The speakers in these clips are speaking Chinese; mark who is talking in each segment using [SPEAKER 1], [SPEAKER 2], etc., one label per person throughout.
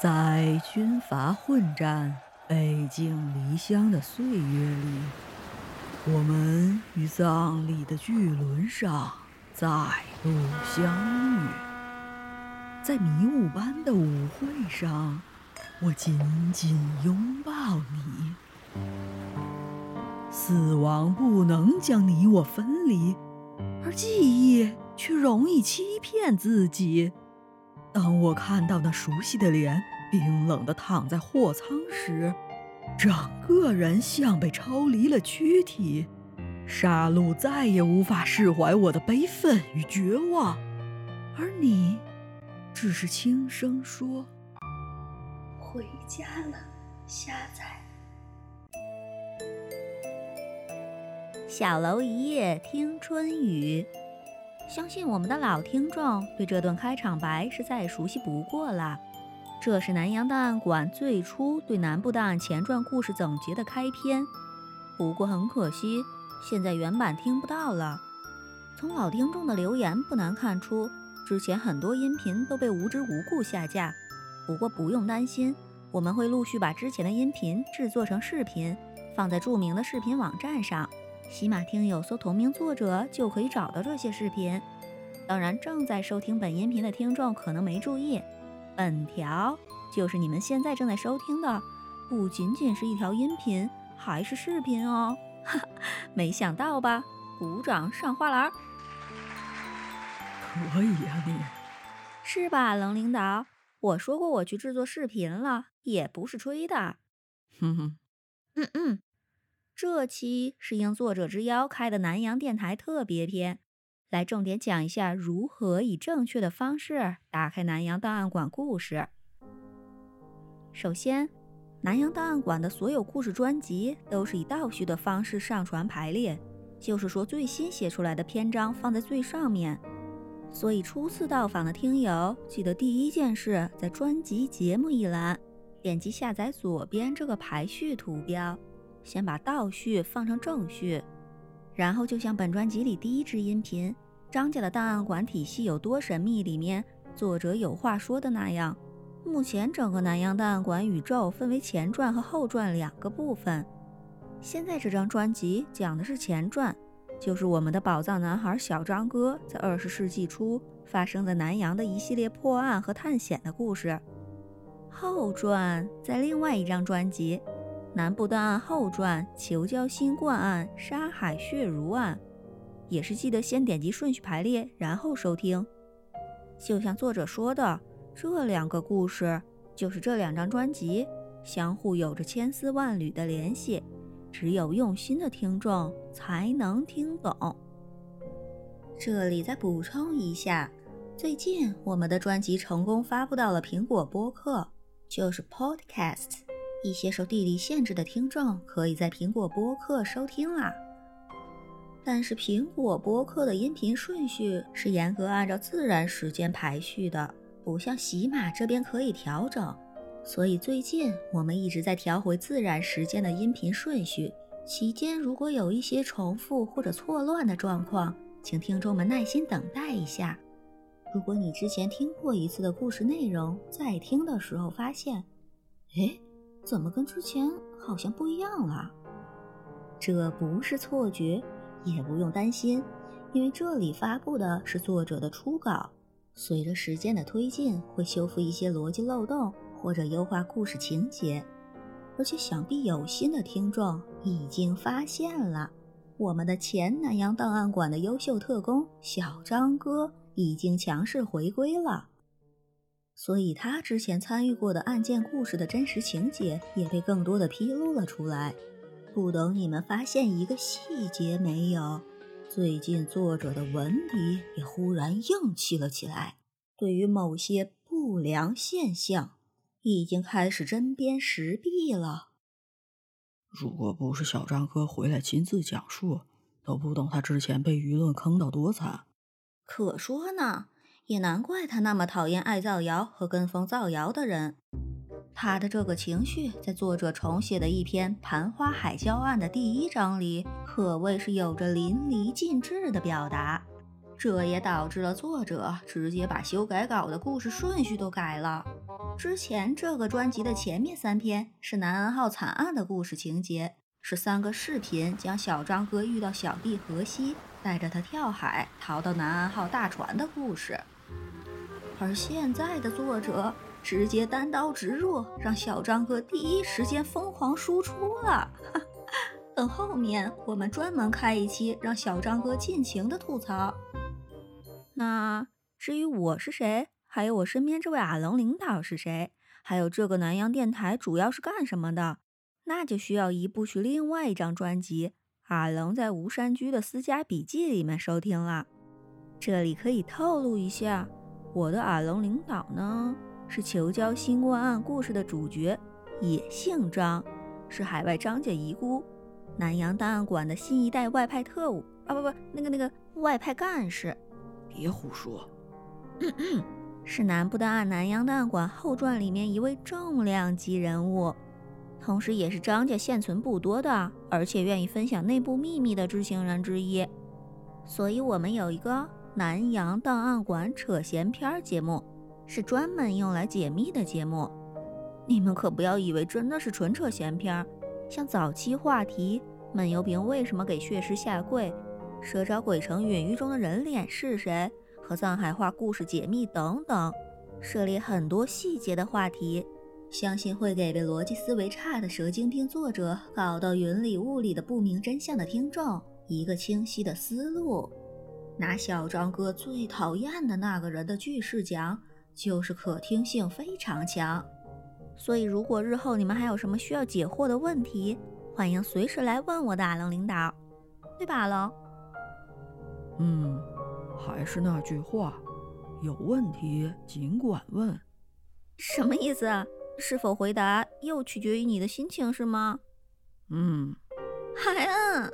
[SPEAKER 1] 在军阀混战、背井离乡的岁月里，我们于葬礼的巨轮上再度相遇。在迷雾般的舞会上，我紧紧拥抱你。死亡不能将你我分离，而记忆却容易欺骗自己。当我看到那熟悉的脸冰冷的躺在货舱时，整个人像被抽离了躯体。杀戮再也无法释怀我的悲愤与绝望，而你，只是轻声说：“
[SPEAKER 2] 回家了，虾仔。”
[SPEAKER 3] 小楼一夜听春雨。相信我们的老听众对这段开场白是再熟悉不过了。这是南洋档案馆最初对南部档案前传故事总结的开篇。不过很可惜，现在原版听不到了。从老听众的留言不难看出，之前很多音频都被无知无故下架。不过不用担心，我们会陆续把之前的音频制作成视频，放在著名的视频网站上。喜马听友搜同名作者就可以找到这些视频。当然，正在收听本音频的听众可能没注意，本条就是你们现在正在收听的，不仅仅是一条音频，还是视频哦。哈，没想到吧？鼓掌上花篮。
[SPEAKER 1] 可以呀，你
[SPEAKER 3] 是吧，冷领导？我说过我去制作视频了，也不是吹的。
[SPEAKER 1] 哼哼，
[SPEAKER 3] 嗯嗯。这期是应作者之邀开的南洋电台特别篇，来重点讲一下如何以正确的方式打开南洋档案馆故事。首先，南洋档案馆的所有故事专辑都是以倒序的方式上传排列，就是说最新写出来的篇章放在最上面。所以初次到访的听友，记得第一件事在专辑节目一栏点击下载左边这个排序图标。先把倒序放成正序，然后就像本专辑里第一支音频《张家的档案馆体系有多神秘》里面作者有话说的那样，目前整个南洋档案馆宇宙分为前传和后传两个部分。现在这张专辑讲的是前传，就是我们的宝藏男孩小张哥在二十世纪初发生在南洋的一系列破案和探险的故事。后传在另外一张专辑。南部档案后传：求交新冠案、沙海血如案，也是记得先点击顺序排列，然后收听。就像作者说的，这两个故事就是这两张专辑相互有着千丝万缕的联系，只有用心的听众才能听懂。这里再补充一下，最近我们的专辑成功发布到了苹果播客，就是 Podcast。一些受地理限制的听众可以在苹果播客收听啦，但是苹果播客的音频顺序是严格按照自然时间排序的，不像喜马这边可以调整。所以最近我们一直在调回自然时间的音频顺序，期间如果有一些重复或者错乱的状况，请听众们耐心等待一下。如果你之前听过一次的故事内容，在听的时候发现，哎。怎么跟之前好像不一样了？这不是错觉，也不用担心，因为这里发布的是作者的初稿，随着时间的推进，会修复一些逻辑漏洞或者优化故事情节。而且想必有心的听众已经发现了，我们的前南洋档案馆的优秀特工小张哥已经强势回归了。所以，他之前参与过的案件故事的真实情节也被更多的披露了出来。不等你们发现一个细节没有，最近作者的文笔也忽然硬气了起来。对于某些不良现象，已经开始针砭时弊了。
[SPEAKER 1] 如果不是小张哥回来亲自讲述，都不懂他之前被舆论坑到多惨。
[SPEAKER 3] 可说呢。也难怪他那么讨厌爱造谣和跟风造谣的人。他的这个情绪，在作者重写的一篇《盘花海礁案》的第一章里，可谓是有着淋漓尽致的表达。这也导致了作者直接把修改稿的故事顺序都改了。之前这个专辑的前面三篇是南安号惨案的故事情节，是三个视频将小张哥遇到小弟荷西，带着他跳海逃到南安号大船的故事。而现在的作者直接单刀直入，让小张哥第一时间疯狂输出了。等后面我们专门开一期，让小张哥尽情的吐槽。那至于我是谁，还有我身边这位阿龙领导是谁，还有这个南洋电台主要是干什么的，那就需要移步去另外一张专辑《阿龙在吴山居的私家笔记》里面收听了。这里可以透露一下，我的耳聋领导呢是求交新冠案故事的主角，也姓张，是海外张家遗孤。南洋档案馆的新一代外派特务啊，不不，那个那个外派干事，
[SPEAKER 1] 别胡说，
[SPEAKER 3] 是南部档案南洋档案馆后传里面一位重量级人物，同时也是张家现存不多的，而且愿意分享内部秘密的知情人之一。所以，我们有一个南洋档案馆扯闲篇儿节目，是专门用来解密的节目。你们可不要以为真的是纯扯闲篇儿。像早期话题“闷油瓶为什么给血尸下跪”“蛇沼鬼城陨狱中的人脸是谁”和藏海话故事解密等等，涉猎很多细节的话题，相信会给被逻辑思维差的蛇精病作者搞到云里雾里的不明真相的听众一个清晰的思路。拿小张哥最讨厌的那个人的句式讲，就是可听性非常强。所以，如果日后你们还有什么需要解惑的问题，欢迎随时来问我的阿龙领导，对吧，阿龙？
[SPEAKER 1] 嗯，还是那句话，有问题尽管问。
[SPEAKER 3] 什么意思？是否回答又取决于你的心情，是吗？
[SPEAKER 1] 嗯。
[SPEAKER 3] 海恩，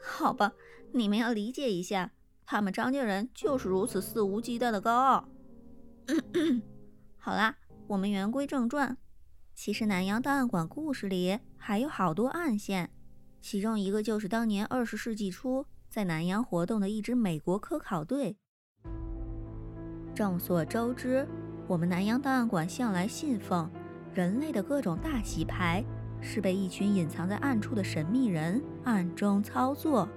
[SPEAKER 3] 好吧，你们要理解一下，他们张家人就是如此肆无忌惮的高傲。好啦，我们言归正传。其实南洋档案馆故事里还有好多暗线，其中一个就是当年二十世纪初在南洋活动的一支美国科考队。众所周知，我们南洋档案馆向来信奉人类的各种大洗牌是被一群隐藏在暗处的神秘人暗中操作，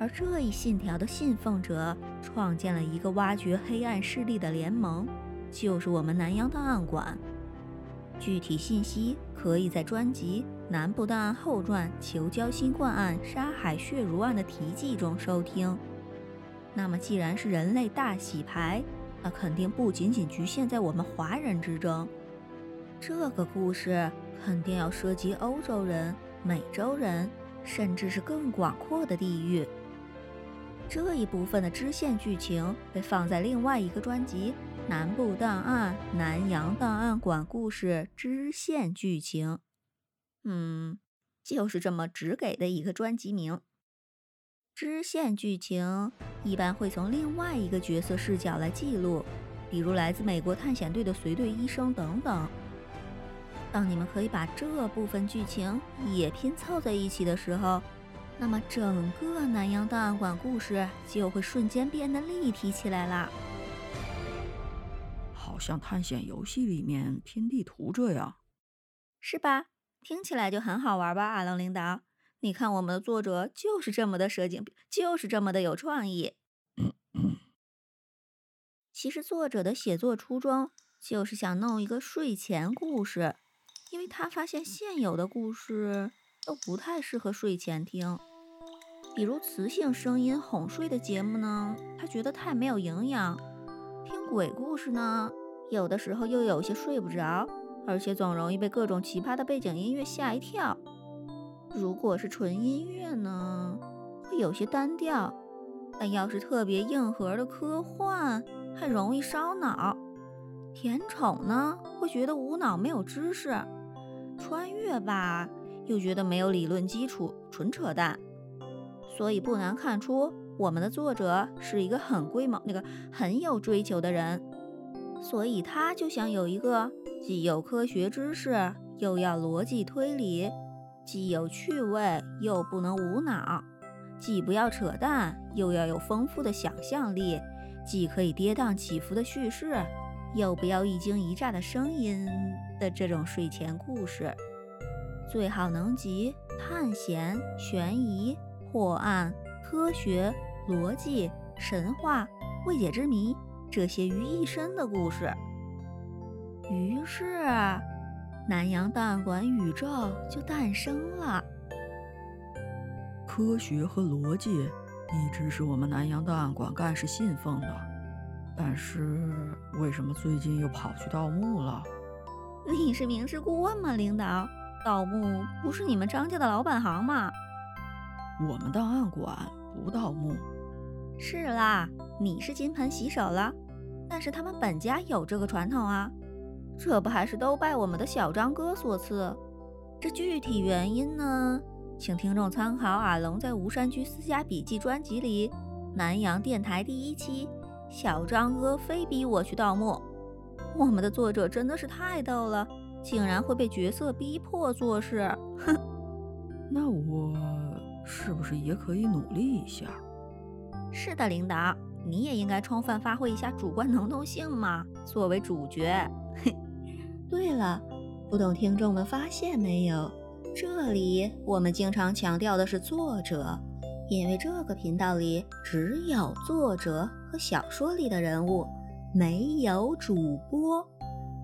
[SPEAKER 3] 而这一信条的信奉者创建了一个挖掘黑暗势力的联盟，就是我们南洋档案馆。具体信息可以在专辑《南部档案后传：求交新冠案沙海血如案》的题记中收听。那么，既然是人类大洗牌，那肯定不仅仅局限在我们华人之中。这个故事肯定要涉及欧洲人、美洲人，甚至是更广阔的地域。这一部分的支线剧情被放在另外一个专辑。南部档案、南洋档案馆故事支线剧情，嗯，就是这么只给的一个专辑名。支线剧情一般会从另外一个角色视角来记录，比如来自美国探险队的随队医生等等。当你们可以把这部分剧情也拼凑在一起的时候，那么整个南洋档案馆故事就会瞬间变得立体起来啦。好。
[SPEAKER 1] 像探险游戏里面拼地图这样，
[SPEAKER 3] 是吧？听起来就很好玩吧，阿龙领导？你看我们的作者就是这么的蛇精，就是这么的有创意。其实作者的写作初衷就是想弄一个睡前故事，因为他发现现有的故事都不太适合睡前听，比如磁性声音哄睡的节目呢，他觉得太没有营养；听鬼故事呢。有的时候又有些睡不着，而且总容易被各种奇葩的背景音乐吓一跳。如果是纯音乐呢，会有些单调；但要是特别硬核的科幻，还容易烧脑。甜宠呢，会觉得无脑没有知识；穿越吧，又觉得没有理论基础，纯扯淡。所以不难看出，我们的作者是一个很龟毛、那个很有追求的人。所以他就想有一个既有科学知识，又要逻辑推理，既有趣味，又不能无脑，既不要扯淡，又要有丰富的想象力，既可以跌宕起伏的叙事，又不要一惊一乍的声音的这种睡前故事，最好能集探险、悬疑、破案、科学、逻辑、神话、未解之谜这些于一身的故事。于是，南洋档案馆宇宙就诞生了。
[SPEAKER 1] 科学和逻辑一直是我们南洋档案馆干事信奉的，但是为什么最近又跑去盗墓了？
[SPEAKER 3] 你是明知故问吗，领导？盗墓不是你们张家的老本行吗？
[SPEAKER 1] 我们档案馆不盗墓。
[SPEAKER 3] 是啦，你是金盆洗手了，但是他们本家有这个传统啊。这不还是都拜我们的小张哥所赐？这具体原因呢？请听众参考阿龙在《吴山居私家笔记》专辑里，南阳电台第一期《小张哥非逼我去盗墓》。我们的作者真的是太逗了，竟然会被角色逼迫做事。哼！
[SPEAKER 1] 那我是不是也可以努力一下？
[SPEAKER 3] 是的，领导，你也应该充分发挥一下主观能动性嘛，作为主角。嘿。对了，不懂听众们发现没有？这里我们经常强调的是作者，因为这个频道里只有作者和小说里的人物，没有主播，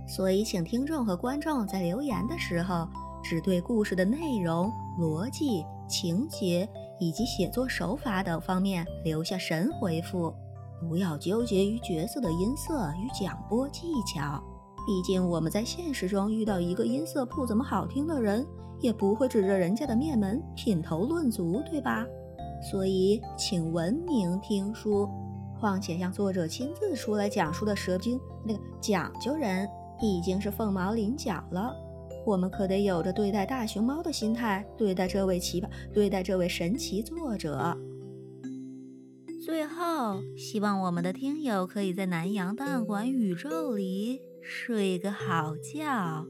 [SPEAKER 3] 所以请听众和观众在留言的时候，只对故事的内容、逻辑、情节以及写作手法等方面留下神回复，不要纠结于角色的音色与讲播技巧。毕竟我们在现实中遇到一个音色不怎么好听的人，也不会指着人家的面门品头论足，对吧？所以请文明听书。况且像作者亲自出来讲述的蛇精那个讲究人，已经是凤毛麟角了。我们可得有着对待大熊猫的心态对待这位奇葩，对待这位神奇作者。最后，希望我们的听友可以在南洋档案馆宇宙里。睡个好觉。